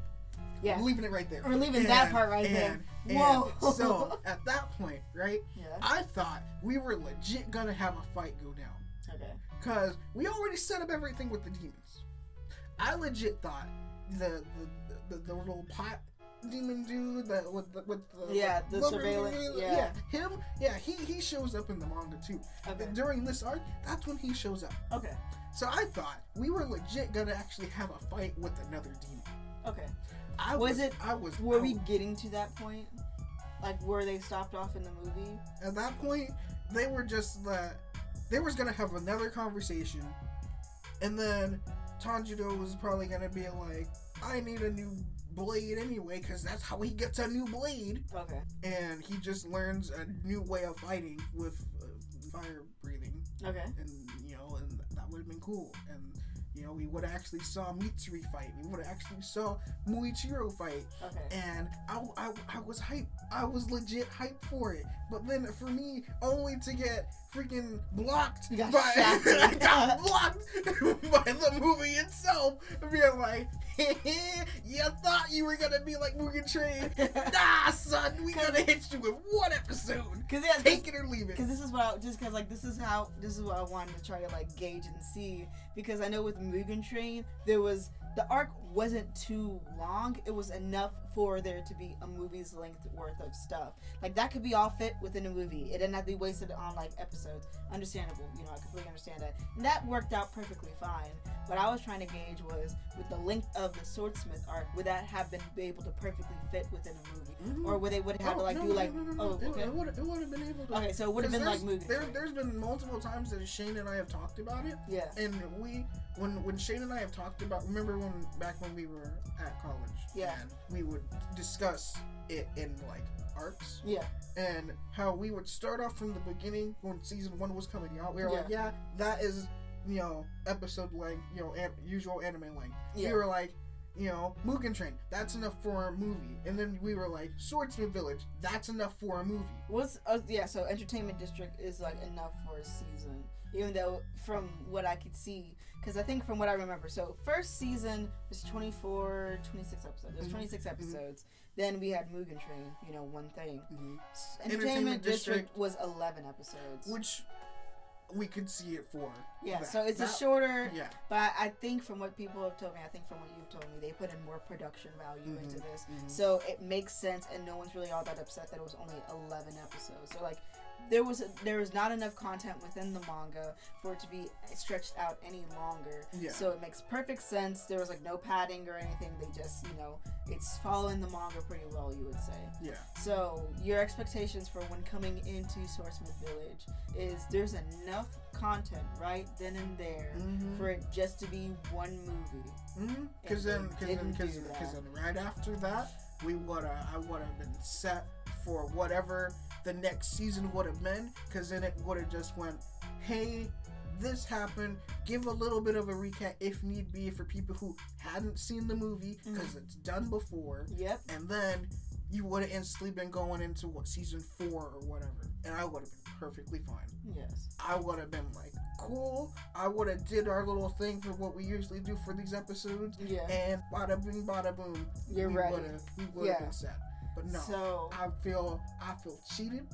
Yeah. I'm leaving it right there. We're leaving that part right and- there. and Whoa. so at that point, right, Yeah. I thought we were legit gonna have a fight go down. Okay. Cause we already set up everything with the demons. I legit thought the the, the, the little pot demon dude that with the, with the Yeah, the surveillance, yeah. him yeah he he shows up in the manga too. Okay. During this arc, that's when he shows up. Okay. So I thought we were legit gonna actually have a fight with another demon. Okay. I Was was, it- I was Were I we getting to that point? Like where they stopped off in the movie? at that point they were just that they was gonna have another conversation and then Tanjiro was probably gonna be like I need a new blade anyway because that's how he gets a new blade Okay. and he just learns a new way of fighting with uh, fire breathing Okay. and you know and that would have been cool and you know we would have actually saw Mitsuri fight we would have actually saw Muichiro fight Okay. and I, I, I was hype. I was legit hyped for it. But then for me, only to get freaking blocked You got by. I got blocked by the movie itself. Being like, you thought you were gonna be like Mugen Train. Nah, son, we gotta hit you with one episode. Cause yeah, Take it or leave it. Because this is what I, just because like this is how this is what I wanted to try to like gauge and see because I know with Mugen Train there was the arc wasn't too long it was enough for there to be a movie's length worth of stuff like that could be all fit within a movie it didn't have to be wasted on like episodes understandable you know I completely understand that and that worked out perfectly fine what I was trying to gauge was with the length of the Swordsmith arc would that have been be able to perfectly fit within a movie Mhm. or would they would have to Oh, like no, do no, like no, no, no. oh It- okay It would it would have been able to. Okay, so it would have been like Because Mugen there's- Train. There, there's been multiple times that Shane and I have talked about it. Yeah. And we, when when Shane and I have talked about, remember when back when we were at college, Yeah. and we would discuss it in like arcs, Yeah. and how we would start off from the beginning when season one was coming out. We were like, yeah, that is, you know, episode length, you know, an- usual anime length. Yeah. We were like. You know, Mugen Train, that's enough for a movie. And then we were like, Swordsman Village, that's enough for a movie. What's uh, yeah? So Entertainment District is like enough for a season, even though from what I could see, because I think from what I remember, so first season was 24, 26 episodes. There's Mhm. 26 episodes. Then we had Mugen Train, you know, one thing. Mhm. Entertainment Entertainment, District, District- was 11 episodes. which we could see it for. yeah, that. so it's a shorter. Yeah, But I think from what people have told me, I think from what you've told me, they put in more production value into Mhm, this. mhm. So it makes sense, and no one's really all that upset that it was only 11 episodes. So like, there was there was not enough content within the manga for it to be stretched out any longer. Yeah. So it makes perfect sense. There was like no padding or anything. They just you know it's following the manga pretty well, you would say. yeah. So your expectations for when coming into Swordsmith Village is there's enough content right then and there Mhm. for it just to be one movie. Because And then, because then, because do that. because then, right after that, we would I would have been set for whatever the next season would have been. Because then it would have just went, hey, this happened. Give a little bit of a recap if need be for people who hadn't seen the movie because Mm-hmm. it's done before, Yep. and then you would have instantly been going into what season four or whatever, and I would have been perfectly fine. Yes. I would have been like, cool. I would have did our little thing for what we usually do for these episodes, Yeah. and bada bing, bada boom. You're we right. We would have Yeah. been set. But no, So I feel I feel cheated,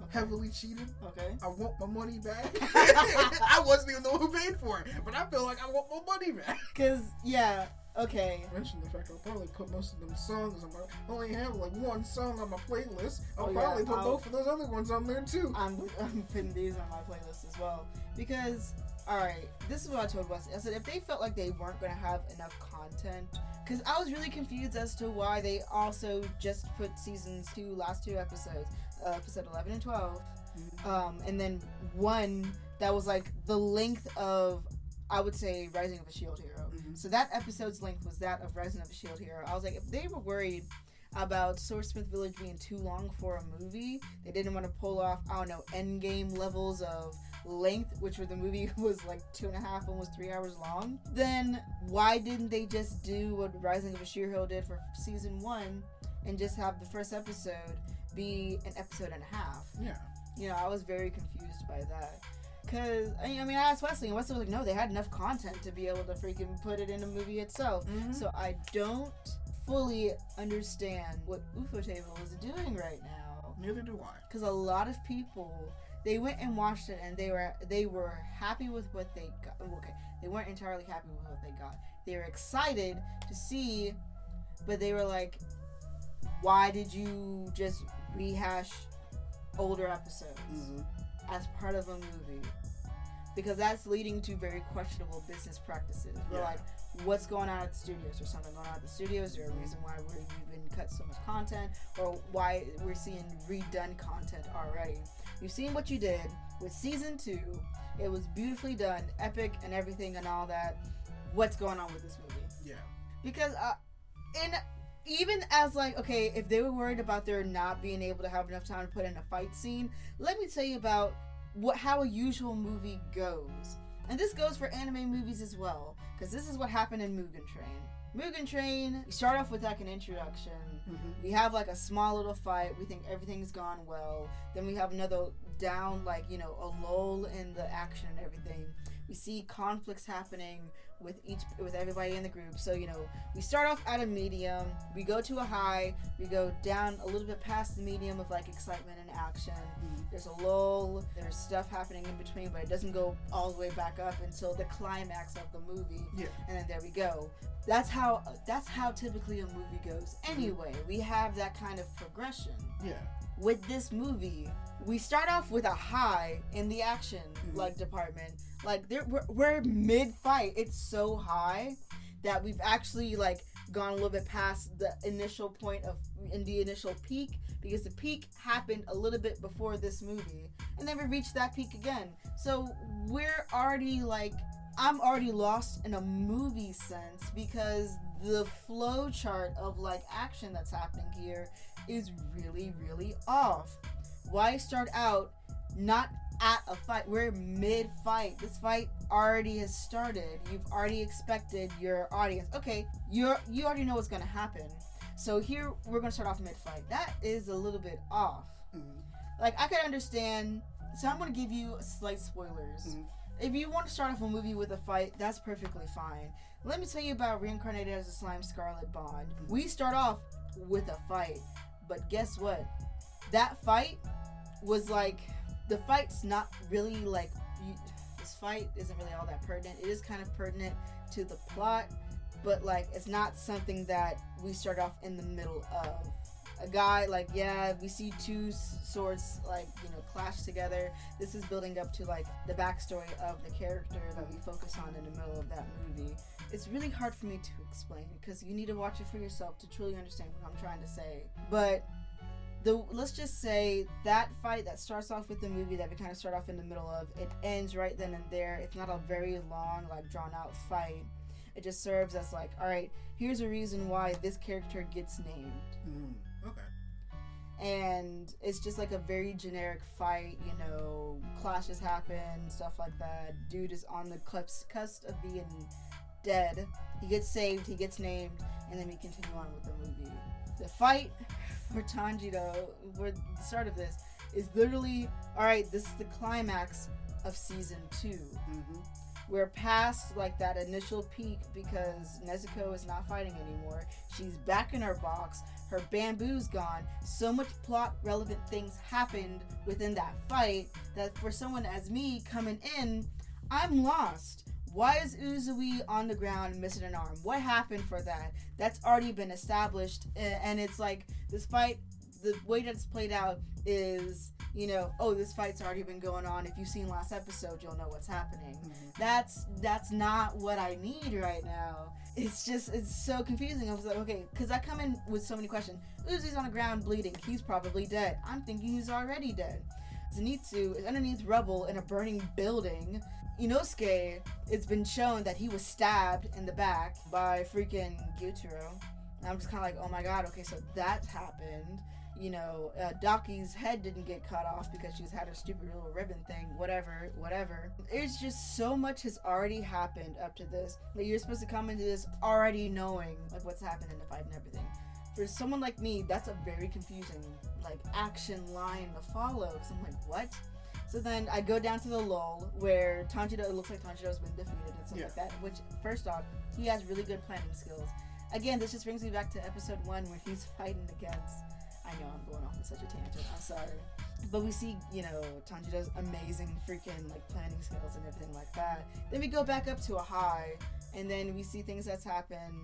okay. heavily cheated. okay. I want my money back. I wasn't even the one who paid for it, but I feel like I want my money back. Cause yeah. Okay. Mention the fact I'll probably put most of them songs on my. I only have like one song on my playlist. I'll Oh, yeah, probably put I'll- both of those other ones on there too. I'm, I'm putting these on my playlist as well because all right this is what i told wes i said if they felt like they weren't going to have enough content because i was really confused as to why they also just put seasons two last two episodes uh, episode 11 and 12 um, and then one that was like the length of i would say rising of a shield hero Mhm. so that episode's length was that of rising of a shield hero i was like if they were worried about Swordsmith Village being too long for a movie. They didn't want to pull off, I don't know, end game levels of length, which were the movie was like two and a half, almost three hours long. Then why didn't they just do what Rising of a Hero did for season one and just have the first episode be an episode and a half? Yeah. You know, I was very confused by that. Cause I mean, I mean, I asked Wesley, and Wesley was like, "No, they had enough content to be able to freaking put it in a movie itself." Mhm. So I don't fully understand what Ufotable is doing right now. Neither do I. Because a lot of people they went and watched it and they were they were happy with what they got. Oh, okay, they weren't entirely happy with what they got. They were excited to see, but they were like, "Why did you just rehash older episodes mm-hmm. as part of a movie?" Because that's leading to very questionable business practices. We're Yeah. like, what's going on at the studios? There's something going on at the studios. There a reason why we're even cut so much content, or why we're seeing redone content already? You've seen what you did with season two. It was beautifully done, epic, and everything, and all that. What's going on with this movie? Yeah. Because, uh, in even as like, okay, if they were worried about their not being able to have enough time to put in a fight scene, let me tell you about what how a usual movie goes. And this goes for anime movies as well, because this is what happened in Mugen Train. Mugen Train, we start off with like an introduction. Mhm. We have like a small little fight. We think everything's gone well. Then we have another down, like, you know, a lull in the action and everything. We see conflicts happening with each with everybody in the group. So, you know, we start off at a medium, we go to a high, we go down a little bit past the medium of like excitement and action. Mhm. There's a lull, there's stuff happening in between, but it doesn't go all the way back up until the climax of the movie Yeah. and then there we go. That's how that's how typically a movie goes. Anyway, we have that kind of progression. Yeah. With this movie, we start off with a high in the action Mhm. like department. Like there we're, we're mid fight. It's so high that we've actually like gone a little bit past the initial point of in the initial peak because the peak happened a little bit before this movie and then we reached that peak again so we're already like i'm already lost in a movie sense because the flow chart of like action that's happening here is really really off why start out not at a fight. We're mid fight. This fight already has started. You've already expected your audience. Okay, you're you already know what's gonna happen. So here we're gonna start off mid fight. That is a little bit off. Mhm. Like I could understand. So I'm gonna give you slight spoilers. Mhm. If you want to start off a movie with a fight, that's perfectly fine. Let me tell you about Reincarnated as a Slime Scarlet Bond. We start off with a fight, but guess what? That fight was like the fight's not really like you, this fight isn't really all that pertinent. It is kind of pertinent to the plot, but like it's not something that we start off in the middle of. A guy like yeah, we see two swords like you know clash together. This is building up to like the backstory of the character that we focus on in the middle of that movie. It's really hard for me to explain because you need to watch it for yourself to truly understand what I'm trying to say. But the let's just say that fight that starts off with the movie that we kind of start off in the middle of it ends right then and there it's not a very long like drawn out fight It just serves as like, all right, here's a reason why this character gets named. Mm, okay. And it's just like a very generic fight, you know, clashes happen, stuff like that. Dude is on the cusp, cusp of being dead. He gets saved, he gets named, and then we continue on with the movie. The fight for Tanjiro, for the start of this, is literally all right. This is the climax of season 2 Mm-hmm. We're past like that initial peak because Nezuko is not fighting anymore. She's back in her box. Her bamboo's gone. So much plot relevant things happened within that fight that for someone as me coming in, I'm lost. Why is Uzui on the ground missing an arm? What happened for that? That's already been established, and it's like this fight. The way that it's played out is, you know, oh, this fight's already been going on. If you've seen last episode, you'll know what's happening. Mm-hmm. That's that's not what I need right now. It's just it's so confusing. I was like, okay, because I come in with so many questions. Uzui's on the ground bleeding. He's probably dead. I'm thinking he's already dead. Zenitsu is underneath rubble in a burning building. Inosuke, it's been shown that he was stabbed in the back by freaking Gyutaro. And I'm just kind of like, oh my god, okay, so that happened. You know, uh, Daki's head didn't get cut off because she's had her stupid little ribbon thing, whatever, whatever. There's just so much has already happened up to this that you're supposed to come into this already knowing like what's happened in the fight and everything for someone like me, that's a very confusing like action line to follow. Cause I'm like, what? So then I go down to the lull where Tanjiro. It looks like Tanjiro's been defeated and stuff Yeah. like that. Which, first off, he has really good planning skills. Again, this just brings me back to episode one where he's fighting against. I know I'm going off on such a tangent. I'm sorry. But we see, you know, Tanjiro's amazing freaking like planning skills and everything like that. Then we go back up to a high, and then we see things that's happened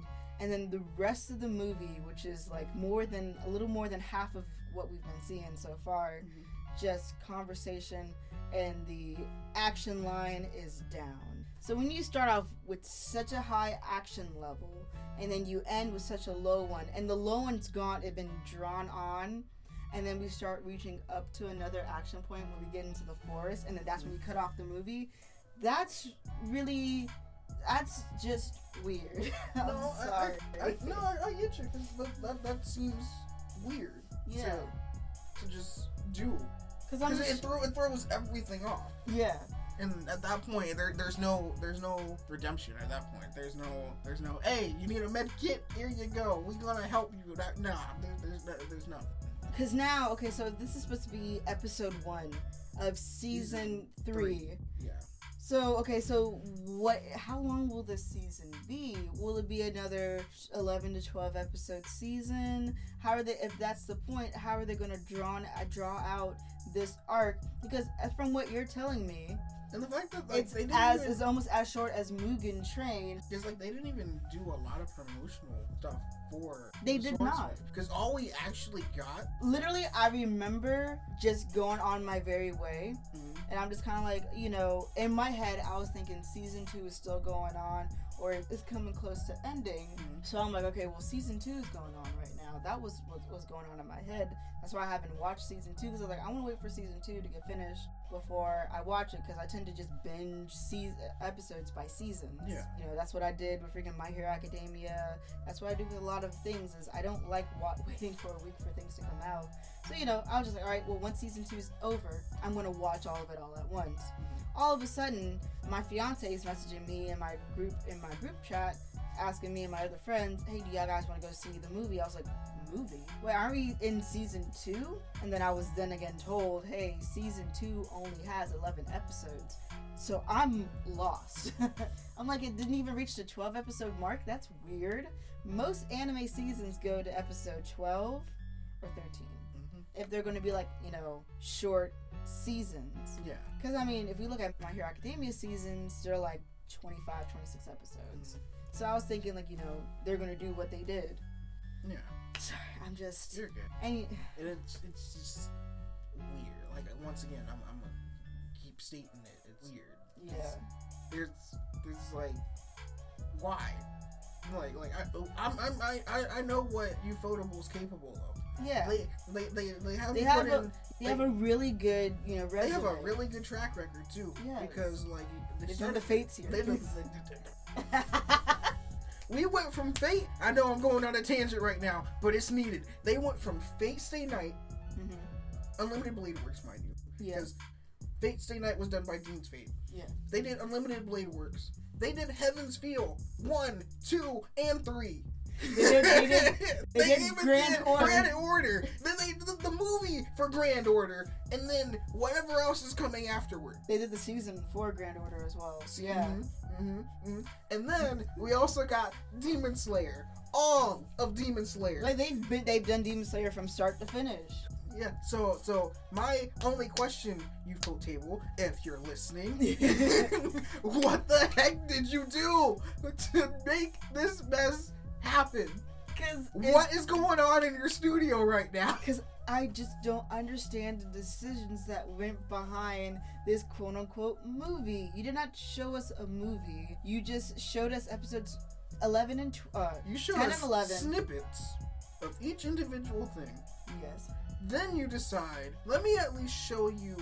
and then the rest of the movie which is like more than a little more than half of what we've been seeing so far mm-hmm. just conversation and the action line is down. So when you start off with such a high action level and then you end with such a low one and the low one's gone it been drawn on and then we start reaching up to another action point when we get into the forest and then that's when we cut off the movie that's really that's just weird. I'm No, I, sorry. I, I, no, I, I get you. 'cause that, that, that seems weird. Yeah. To, to just do. Because I'm Because it, throw, it throws everything off. yeah. And at that point, there, there's no there's no redemption. At that point, there's no there's no hey, you need a med kit. Here you go. We gonna help you. That nah, there, there's there's no. Because now, okay, so this is supposed to be episode one of season Season three. Yeah. So okay, so what? How long will this season be? Will it be another eleven to twelve episode season? How are they? If that's the point, how are they going to draw draw out this arc? Because uh, from what you're telling me, And the fact that like it's as even, is almost as short as Mugen Train. It's like they didn't even do a lot of promotional stuff for. They the did not. Because all we actually got. Literally, I remember just going on my very way. Mhm. And I'm just kind of like, you know, in my head, I was thinking season two is still going on or it's coming close to ending. Mhm. So I'm like, okay, well, season two is going on right now. That was what was going on in my head. That's why I haven't watched season two because I was like, I want to wait for season two to get finished before I watch it because I tend to just binge season episodes by seasons. Yeah. You know, that's what I did with freaking My Hero Academia. That's what I do with a lot of things is I don't like wa- waiting for a week for things to come out. So you know, I was just like, all right, well, once season two is over, I'm gonna watch all of it all at once. All of a sudden, my fiance is messaging me in my group in my group chat, asking me and my other friends, hey, do y'all guys want to go see the movie? I was like, movie? Wait, aren't we in season two? And then I was then again told, hey, season two only has 11 episodes. So I'm lost. I'm like, it didn't even reach the 12 episode mark. That's weird. Most anime seasons go to episode 12 or 13 Mhm. if they're going to be like you know short seasons Yeah. because i mean if we look at my hero academia seasons they're like 25 26 episodes so i was thinking like you know they're going to do what they did Yeah. sorry i'm just You're good. and And it's it's just weird. Like once again, I'm I'm gonna keep stating it. It's weird. yeah There's there's like why? Like like I oh, I'm, I'm I I I know what Ufotable is capable of. yeah They they they, they have They have in, a- they have a really good you know resume they have a really good track record too. Yes. Because like they done started the fates here They done, we went from Fate. I know I'm going on a tangent right now, but it's needed. They went from Fate Stay Night, hmm Unlimited Blade Works, mind you, Yeah. because Fate Stay Night was done by Deen's Fate. Yeah. They did Unlimited Blade Works. They did Heaven's Feel one, two, and three. They did- they did- they did even Grand did Order. Grand Order. Then they did the movie for Grand Order, and then whatever else is coming afterward. They did the season for Grand Order as well. Yeah. hmm hmm And then we also got Demon Slayer. All of Demon Slayer. Like they've been, they've done Demon Slayer from start to finish. yeah. So, so my only question, Ufotable, if you're listening, what the heck did you do to make this mess happen? Because What is going on in your studio right now? Because I just don't understand the decisions that went behind this quote unquote movie. You did not show us a movie. You just showed us episodes 11 and tw- uh, You showed 10 us and 11. snippets of each individual thing. yes. Then you decide, let me at least show you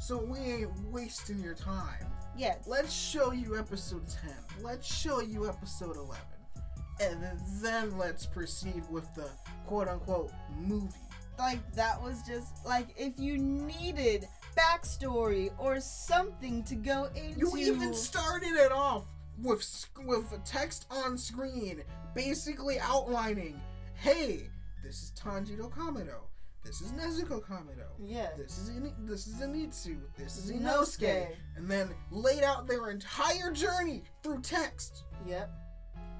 so we ain't wasting your time. Yeah. Let's show you episode 10. Let's show you episode 11. And then let's proceed with the quote unquote movie. Like that was just like if you needed backstory or something to go into. You even started it off with with a text on screen, basically outlining, "Hey, this is Tanjiro Kamado. This is Nezuko Kamado. yeah. This is In- this is Anitsu. This is Inosuke." Inosuke. And then laid out their entire journey through text, Yep.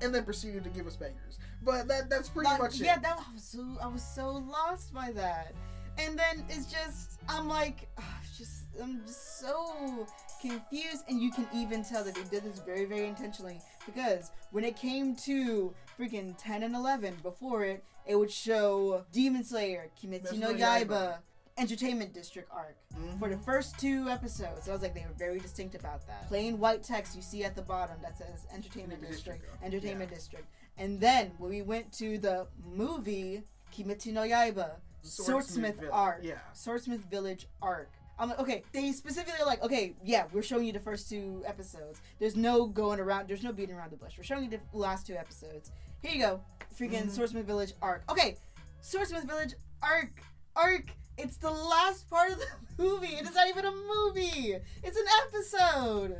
And then proceeded to give us bangers. But that that's pretty Like, much yeah, it. Yeah, that was so I was so lost by that. And then it's just I'm like it's just I'm just so confused and you can even tell that they did this very very intentionally because when it came to freaking 10 and 11 before it it would show Demon Slayer, Kimetsu no Kimetsu no Yaiba, Yaiba. Entertainment District arc Mhm. for the first two episodes. I was like, they were very distinct about that. Plain white text you see at the bottom that says Entertainment District, District, Entertainment District. And then when we went to the movie Kimetsu no Yaiba, Swordsmith Village. arc, Yeah. Swordsmith Village arc. I'm like, okay, they specifically are like, okay, yeah, we're showing you the first two episodes. There's no going around, there's no beating around the bush. We're showing you the last two episodes. Here you go, freaking Mhm. Swordsmith Village arc. Okay, Swordsmith Village arc, arc. It's the last part of the movie. It is not even a movie. It's an episode.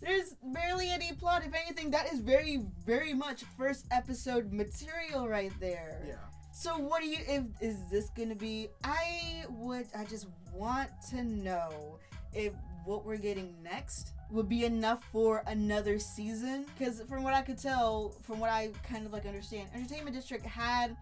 There's barely any plot. If anything, that is very, very much first episode material right there. Yeah. So what do you if is this gonna be I would I just want to know if what we're getting next would be enough for another season because from what I could tell from what I kind of like understand Entertainment District had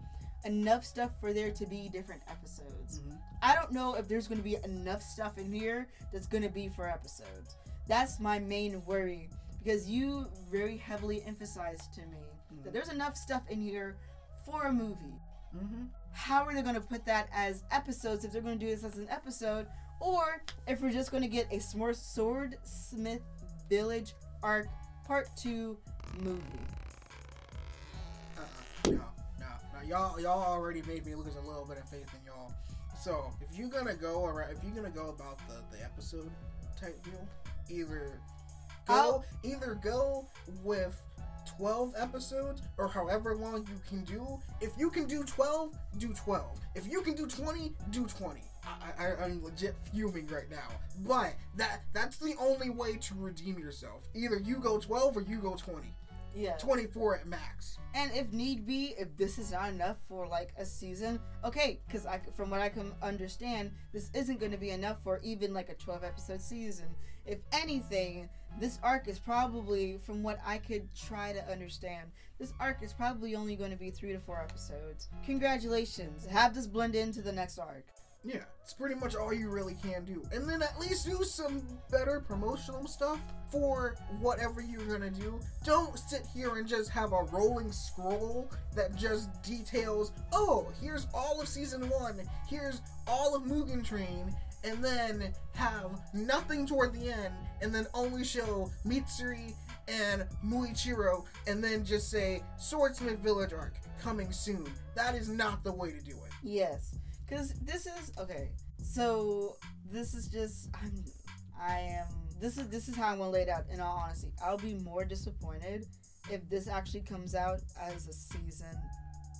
enough stuff for there to be different episodes. Mhm. I don't know if there's gonna be enough stuff in here that's gonna be for episodes. That's my main worry because you very heavily emphasized to me that Mhm. there's enough stuff in here for a movie Mhm. how are they going to put that as episodes if they're going to do this as an episode or if we're just going to get a smart sword smith village arc part 2 movie Y'all, y'all already made me lose a little bit of faith in y'all. So if you're gonna go around, if you're gonna go about the the episode type deal, either go, I'll- either go with. 12 episodes or however long you can do. If you can do 12 do 12 if you can do 20 do 20 I, I, i'm legit fuming right now. But that that's the only way to redeem yourself. Either you go 12 or you go 20 yeah. 24 at max. And if need be if this is not enough for like a season okay because i from what i can understand this isn't going to be enough for even like a 12 episode season. If anything this arc is probably from what i could try to understand this arc is probably only going to be three to four episodes. Congratulations. Have this blend into the next arc Yeah, it's pretty much all you really can do. And then at least do some better promotional stuff for whatever you're gonna do. Don't sit here and just have a rolling scroll that just details, oh, here's all of season one, here's all of Mugen Train, and then have nothing toward the end, and then only show Mitsuri and Muichiro, and then just say Swordsmith Village arc coming soon. That is not the way to do it. Yes, because this is okay. So this is just I'm I am this is this is how I'm gonna lay it out. In all honesty, I'll be more disappointed if this actually comes out as a season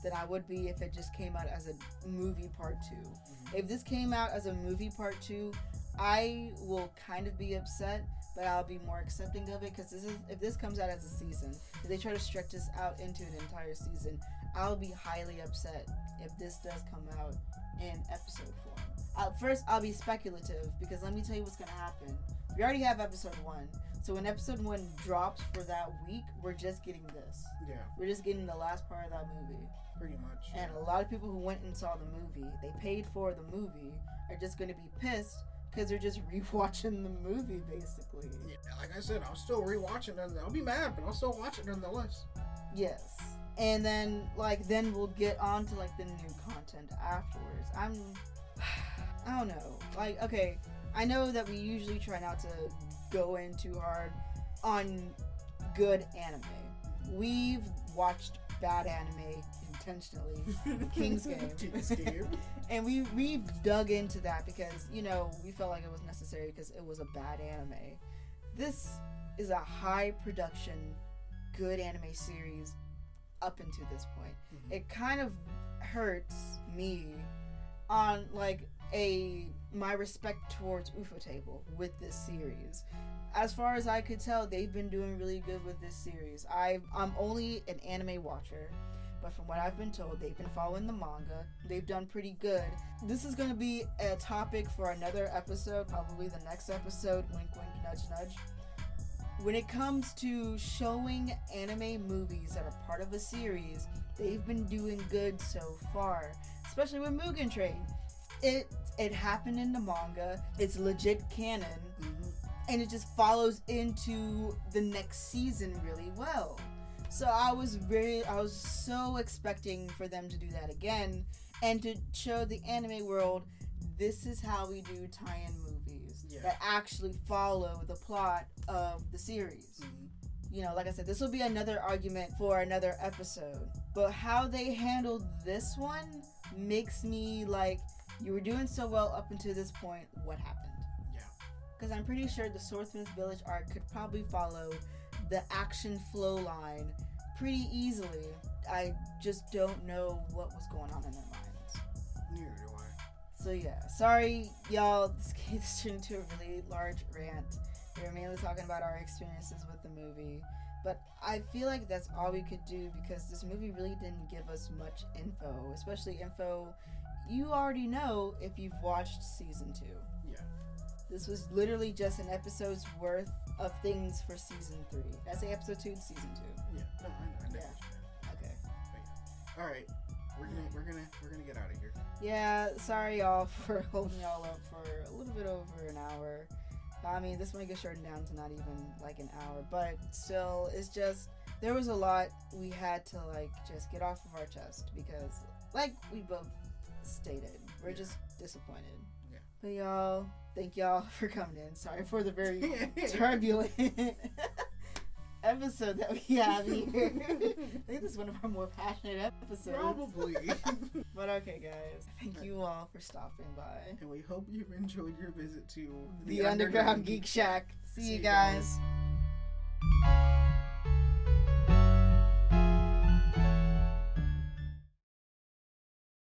than I would be if it just came out as a movie part 2 Mhm. If this came out as a movie part two, I will kind of be upset, but I'll be more accepting of it because this is if this comes out as a season, if they try to stretch this out into an entire season, I'll be highly upset if this does come out in episode form. Uh, first, I'll be speculative because let me tell you what's gonna happen. We already have episode one, so when episode one drops for that week, we're just getting this. Yeah, We're just getting the last part of that movie. pretty much. And a lot of people who went and saw the movie, they paid for the movie, are just going to be pissed because they're just rewatching the movie, basically. Yeah, like I said, I'm still rewatch it, I'll be mad, but I'll still watch it nonetheless. Yes. And then, like, then we'll get on to, like, the new content afterwards. I'm. I don't know. Like, okay, I know that we usually try not to go in too hard on good anime. We've watched bad anime intentionally. King's Game. King's Game. and we we've dug into that because you know we felt like it was necessary because it was a bad anime. This is a high production, good anime series up until this point. Mhm. It kind of hurts me on like a my respect towards Ufotable with this series. As far as I could tell, they've been doing really good with this series. I I'm only an anime watcher, but from what I've been told, they've been following the manga. They've done pretty good. This is going to be a topic for another episode, probably the next episode. Wink, wink, nudge, nudge. When it comes to showing anime movies that are part of a series, they've been doing good so far, especially with Mugen Train. It it happened in the manga. It's legit canon Mhm. and it just follows into the next season really well. So I was very I was so expecting for them to do that again and to show the anime world this is how we do tie-in movies Yeah. that actually follow the plot of the series. Mhm. You know, like I said, this will be another argument for another episode. But how they handled this one makes me like you were doing so well up until this point, what happened? Yeah. because I'm pretty sure the Swordsmith Village arc could probably follow the action flow line pretty easily. I just don't know what was going on in their So yeah, sorry y'all. This this turned into a really large rant. We were mainly talking about our experiences with the movie, but I feel like that's all we could do because this movie really didn't give us much info, especially info you already know if you've watched season two. Yeah. This was literally just an episode's worth of things for season three. I say episode two, season two. Yeah. No, I, I know Yeah. what you meant. Okay. All right. We're gonna we're gonna we're gonna get out of here. Yeah, sorry y'all for holding y'all up for a little bit over an hour. I mean, this might get shortened down to not even like an hour, but still, it's just there was a lot we had to like just get off of our chest because, like we both stated, we're Yeah. just disappointed. Yeah. But y'all, thank y'all for coming in. Sorry for the very turbulent episode that we have here. I think this is one of our more passionate episodes. Probably. But okay, guys, thank you all for stopping by and we hope you've enjoyed your visit to the, Underground Geek Shack. See, See you you guys. guys.